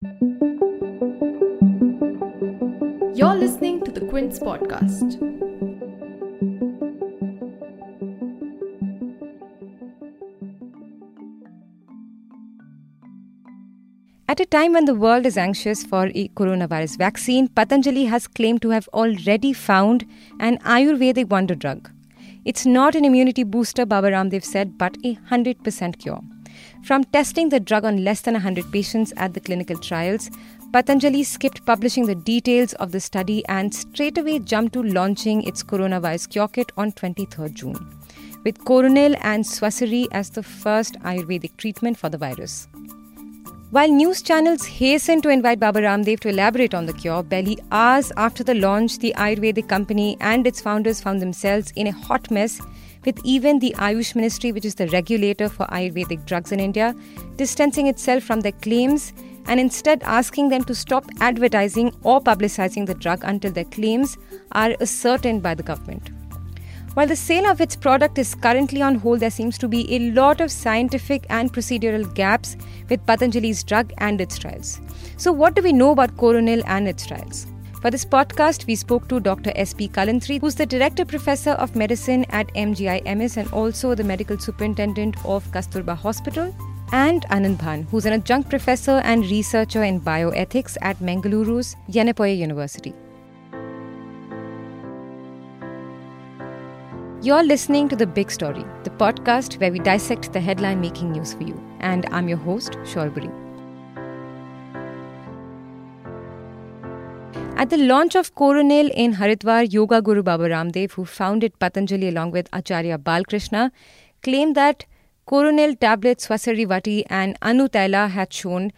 You're listening to the Quint's podcast. At a time when the world is anxious for a coronavirus vaccine, Patanjali has claimed to have already found an Ayurvedic wonder drug. It's not an immunity booster, Baba Ramdev said, but a 100% cure. From testing the drug on less than 100 patients at the clinical trials, Patanjali skipped publishing the details of the study and straightaway jumped to launching its coronavirus cure kit on 23rd June, with Coronil and Swasari as the first Ayurvedic treatment for the virus. While news channels hasten to invite Baba Ramdev to elaborate on the cure, barely hours after the launch, the Ayurvedic company and its founders found themselves in a hot mess with even the Ayush Ministry, which is the regulator for Ayurvedic drugs in India, distancing itself from their claims and instead asking them to stop advertising or publicizing the drug until their claims are ascertained by the government. While the sale of its product is currently on hold, there seems to be a lot of scientific and procedural gaps with Patanjali's drug and its trials. So, what do we know about Coronil and its trials? For this podcast, we spoke to Dr. S.P. Kalantri, who's the Director Professor of Medicine at MGIMS and also the Medical Superintendent of Kasturba Hospital, and Anant Bhan, who's an adjunct professor and researcher in bioethics at Mangaluru's Yenepoya University. You're listening to The Big Story, the podcast where we dissect the headline making news for you. And I'm your host, Shorbori. At the launch of Coronil in Haridwar, Yoga Guru Baba Ramdev, who founded Patanjali along with Acharya Balkrishna, claimed that Coronil tablets Swasari Vati and Anu Taila had shown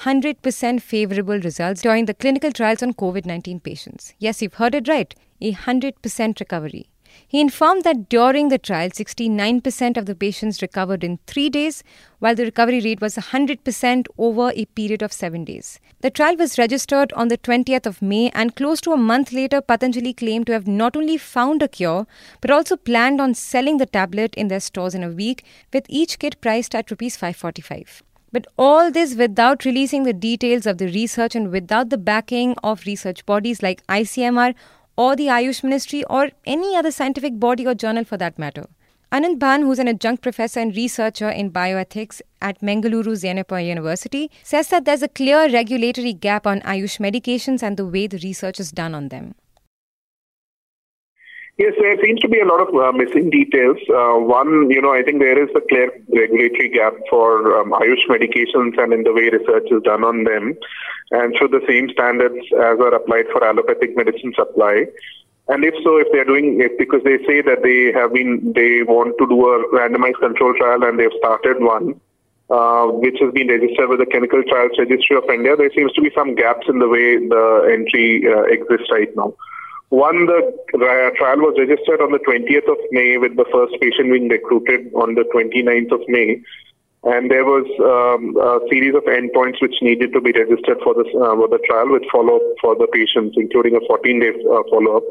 100% favorable results during the clinical trials on COVID 19 patients. Yes, you've heard it right a 100% recovery. He informed that during the trial, 69% of the patients recovered in three days, while the recovery rate was 100% over a period of seven days. The trial was registered on the 20th of May, and close to a month later, Patanjali claimed to have not only found a cure, but also planned on selling the tablet in their stores in a week, with each kit priced at Rs 545. But all this without releasing the details of the research and without the backing of research bodies like ICMR or the Ayush Ministry or any other scientific body or journal for that matter. Anant Bhan, who's an adjunct professor and researcher in bioethics at Mangaluru's Yenepoya University, says that there's a clear regulatory gap on Ayush medications and the way the research is done on them. Yes, there seems to be a lot of uh, missing details. Uh, one, you know, I think there is a clear regulatory gap for um, Ayush medications and in the way research is done on them. And should the same standards as are applied for allopathic medicine apply? And if so, if they're doing it because they say that they have been, they want to do a randomized control trial and they've started one, uh, which has been registered with the Clinical Trials Registry of India, there seems to be some gaps in the way the entry uh, exists right now. One, the trial was registered on the 20th of May with the first patient being recruited on the 29th of May. And there was um, a series of endpoints which needed to be registered for, this, uh, for the trial with follow-up for the patients, including a 14-day uh, follow-up.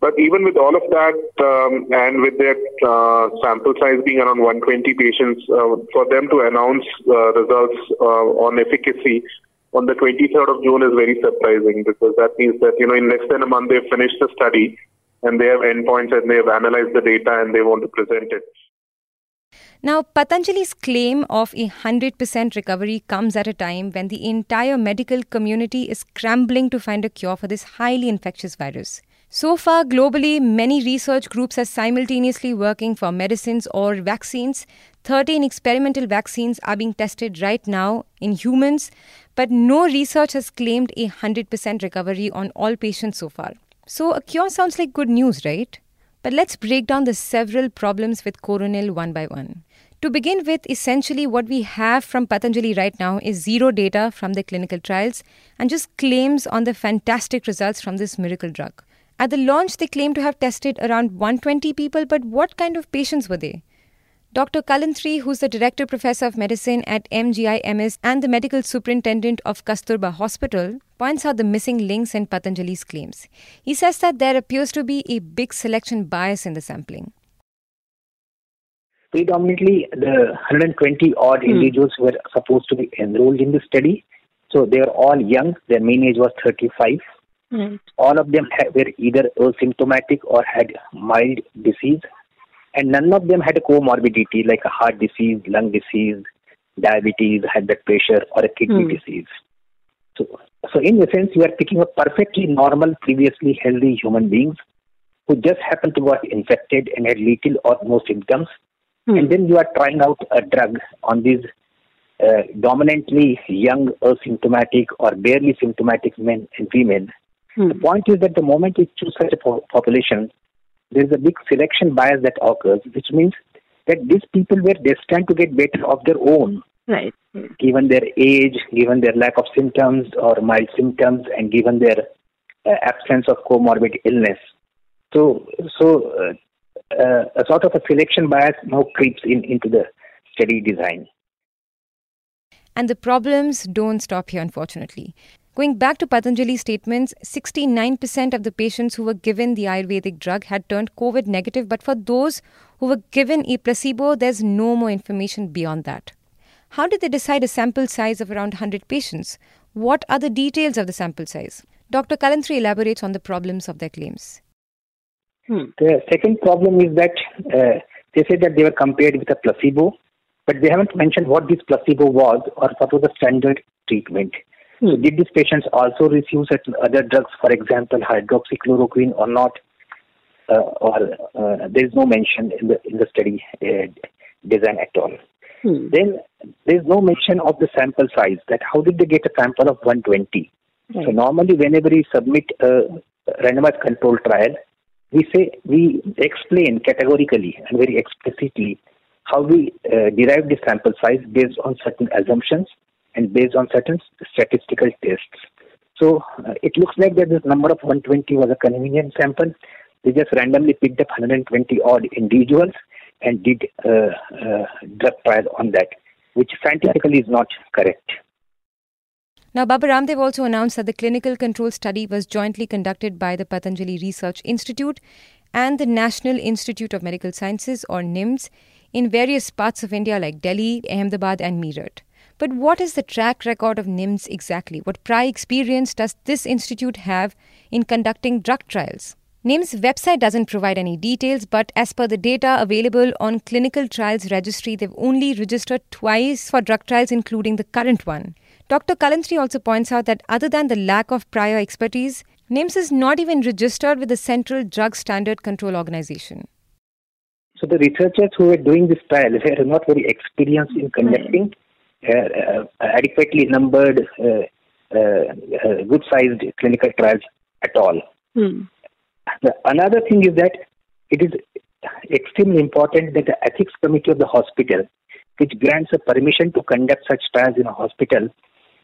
But even with all of that, um, and with their uh, sample size being around 120 patients, uh, for them to announce uh, results uh, on efficacy on the 23rd of June is very surprising because that means that, you know, in less than a month they've finished the study and they have endpoints and they have analyzed the data and they want to present it. Now, Patanjali's claim of a 100% recovery comes at a time when the entire medical community is scrambling to find a cure for this highly infectious virus. So far, globally, many research groups are simultaneously working for medicines or vaccines. 13 experimental vaccines are being tested right now in humans, but no research has claimed a 100% recovery on all patients so far. So, a cure sounds like good news, right? But let's break down the several problems with Coronil one by one. To begin with, essentially what we have from Patanjali right now is zero data from the clinical trials and just claims on the fantastic results from this miracle drug. At the launch, they claim to have tested around 120 people, but what kind of patients were they? Dr. Kalantri, who's the Director Professor of Medicine at MGIMS and the Medical Superintendent of Kasturba Hospital, points out the missing links in Patanjali's claims. He says that there appears to be a big selection bias in the sampling. Predominantly, the 120 odd hmm. individuals were supposed to be enrolled in the study So they were all young. Their mean age was 35. Right. All of them were either asymptomatic or had mild disease, and none of them had a comorbidity like a heart disease, lung disease, diabetes, high blood pressure, or a kidney Hmm. disease. So, so in essence, you are picking up perfectly normal, previously healthy human beings who just happened to got infected and had little or no symptoms, Hmm. and then you are trying out a drug on these uh, dominantly young, asymptomatic, or barely symptomatic men and women. Hmm. The point is that the moment you choose such a po- population, there is a big selection bias that occurs, which means that these people were destined to get better of their own, Right. right. given their age, given their lack of symptoms or mild symptoms, and given their uh, absence of comorbid illness. So, so uh, uh, a sort of a selection bias now creeps in into the study design. And the problems don't stop here, unfortunately. Going back to Patanjali's statements, 69% of the patients who were given the Ayurvedic drug had turned COVID negative, but for those who were given a placebo, there's no more information beyond that. How did they decide a sample size of around 100 patients? What are the details of the sample size? Dr. Kalantri elaborates on the problems of their claims. Hmm. The second problem is that uh, they say that they were compared with a placebo, but they haven't mentioned what this placebo was or what was the standard treatment. So did these patients also receive certain other drugs, for example, hydroxychloroquine or not? Uh, or uh, there is no mention in the in the study uh, design at all. Hmm. Then there is no mention of the sample size. That how did they get a sample of 120? So normally, whenever we submit a randomized control trial, we say we explain categorically and very explicitly how we uh, derive the sample size based on certain assumptions and based on certain statistical tests. So uh, it looks like that this number of 120 was a convenient sample. They just randomly picked up 120 odd individuals and did uh, uh, drug trial on that, which scientifically is not correct. Now, Baba Ramdev also announced that the clinical control study was jointly conducted by the Patanjali Research Institute and the National Institute of Medical Sciences, or NIMS, in various parts of India like Delhi, Ahmedabad, and Meerut. But what is the track record of NIMS exactly? What prior experience does this institute have in conducting drug trials? NIMS website doesn't provide any details, but as per the data available on clinical trials registry, they've only registered twice for drug trials, including the current one. Dr. Kalantri also points out that other than the lack of prior expertise, NIMS is not even registered with the Central Drug Standard Control Organization. So the researchers who were doing this trial were not very experienced in conducting adequately numbered, uh, uh, uh, good-sized clinical trials at all. Hmm. The, another thing is that it is extremely important that the ethics committee of the hospital, which grants a permission to conduct such trials in a hospital,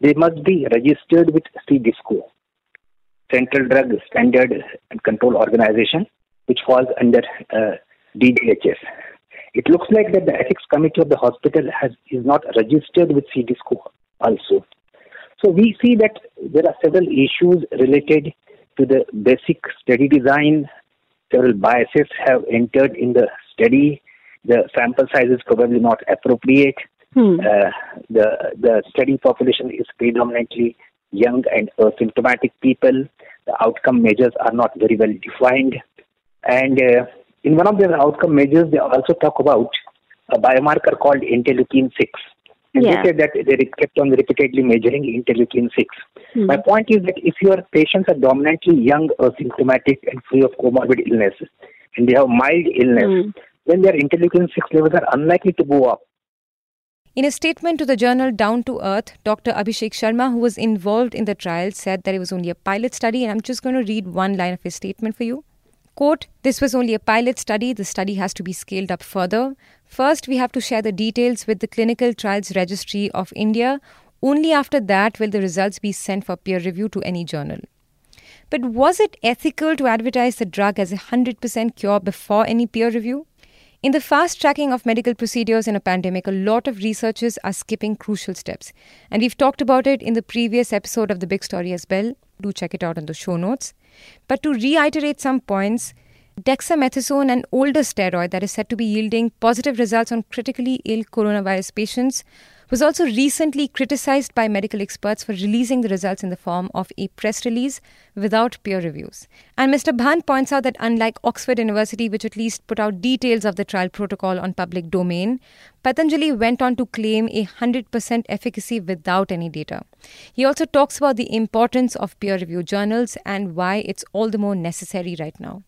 they must be registered with CDSCO, Central Drug Standard and Control Organization, which falls under uh, DGHS. It looks like that the ethics committee of the hospital has is not registered with CDSCO also. So we see that there are several issues related to the basic study design. Several biases have entered in the study. The sample size is probably not appropriate. Hmm. Uh, the the study population is predominantly young and asymptomatic people. The outcome measures are not very well defined, and uh, in one of their outcome measures, they also talk about a biomarker called interleukin six. And Yeah. they said that they kept on repeatedly measuring interleukin six. Hmm. My point is that if your patients are dominantly young, asymptomatic, and free of comorbid illness, and they have mild illness, Hmm. then their interleukin 6 levels are unlikely to go up. In a statement to the journal Down to Earth, Dr. Abhishek Sharma, who was involved in the trial, said that it was only a pilot study, and I'm just going to read one line of his statement for you. Quote, this was only a pilot study. The study has to be scaled up further. First, we have to share the details with the Clinical Trials Registry of India. Only after that will the results be sent for peer review to any journal. But was it ethical to advertise the drug as a 100% cure before any peer review? In the fast tracking of medical procedures in a pandemic, a lot of researchers are skipping crucial steps. And we've talked about it in the previous episode of The Big Story as well. Do check it out in the show notes. But to reiterate some points, dexamethasone, an older steroid that is said to be yielding positive results on critically ill coronavirus patients, was also recently criticized by medical experts for releasing the results in the form of a press release without peer reviews. And Mr. Bhan points out that unlike Oxford University, which at least put out details of the trial protocol on public domain, Patanjali went on to claim a 100% efficacy without any data. He also talks about the importance of peer review journals and why it's all the more necessary right now.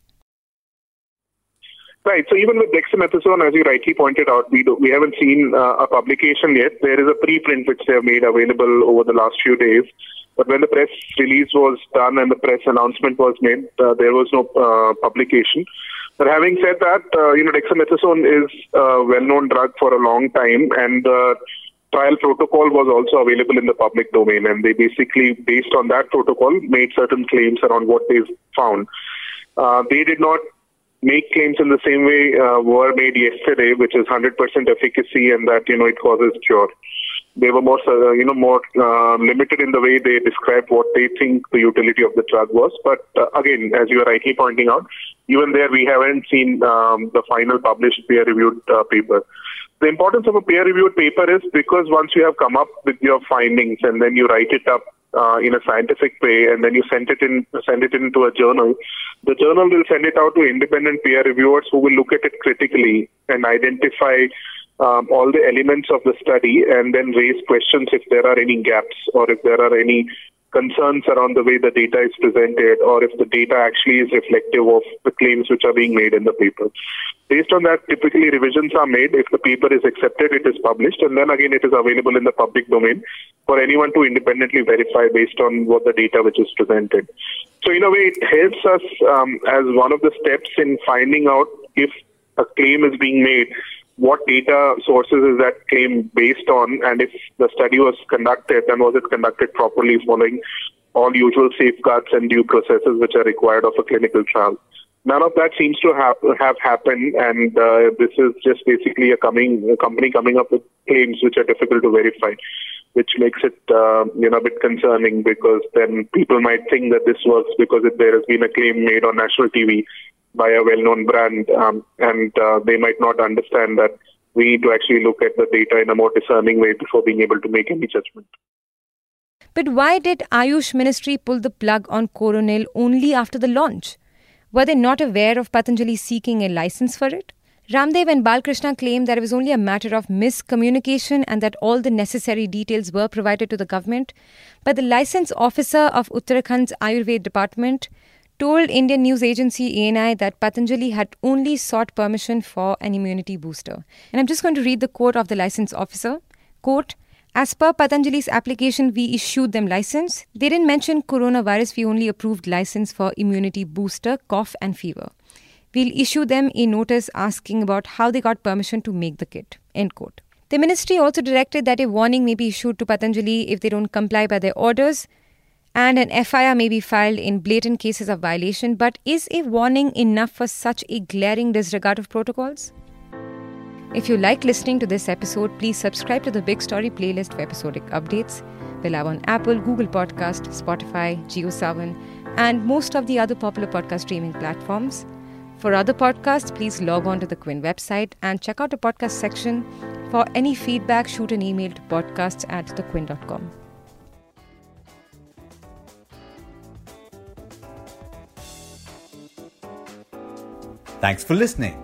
Right. So even with dexamethasone, as you rightly pointed out, we do, we haven't seen uh, a publication yet. There is a preprint which they have made available over the last few days. But when the press release was done and the press announcement was made, uh, there was no uh, publication. But having said that, uh, you know, dexamethasone is a well-known drug for a long time, and the trial protocol was also available in the public domain. And they basically, based on that protocol, made certain claims around what they found. Uh, they did not make claims in the same way uh, were made yesterday, which is 100% efficacy and that you know it causes cure. They were more, uh, you know, more uh, limited in the way they described what they think the utility of the drug was. But uh, again, as you are rightly pointing out, even there we haven't seen um, the final published peer-reviewed uh, paper. The importance of a peer-reviewed paper is because once you have come up with your findings and then you write it up uh, in a scientific way and then you send it in send it into a journal the journal will send it out to independent peer reviewers who will look at it critically and identify um, all the elements of the study and then raise questions if there are any gaps or if there are any concerns around the way the data is presented or if the data actually is reflective of the claims which are being made in the paper. Based on that, typically revisions are made. If the paper is accepted, it is published, and then again it is available in the public domain for anyone to independently verify based on what the data which is presented. So in a way, it helps us um, as one of the steps in finding out if a claim is being made what data sources is that claim based on, and if the study was conducted, then was it conducted properly following all usual safeguards and due processes which are required of a clinical trial. None of that seems to have have happened, and uh, this is just basically a coming a company coming up with claims which are difficult to verify, which makes it uh, you know a bit concerning because then people might think that this works because it, there has been a claim made on national TV by a well-known brand, um, and uh, they might not understand that we need to actually look at the data in a more discerning way before being able to make any judgment. But why did Ayush Ministry pull the plug on Coronil only after the launch? Were they not aware of Patanjali seeking a license for it? Ramdev and Balkrishna claimed that it was only a matter of miscommunication and that all the necessary details were provided to the government. But the license officer of Uttarakhand's Ayurveda department told Indian news agency ANI that Patanjali had only sought permission for an immunity booster. And I'm just going to read the quote of the license officer. Quote, as per Patanjali's application, we issued them license. They didn't mention coronavirus, we only approved license for immunity booster, cough and fever. We'll issue them a notice asking about how they got permission to make the kit. End quote. The ministry also directed that a warning may be issued to Patanjali if they don't comply by their orders and an FIR may be filed in blatant cases of violation. But is a warning enough for such a glaring disregard of protocols? If you like listening to this episode, please subscribe to the Big Story playlist for episodic updates. We're live on Apple, Google Podcast, Spotify, JioSaavn, and most of the other popular podcast streaming platforms. For other podcasts, please log on to the Quint website and check out the podcast section. For any feedback, shoot an email to podcasts at thequint.com. Thanks for listening.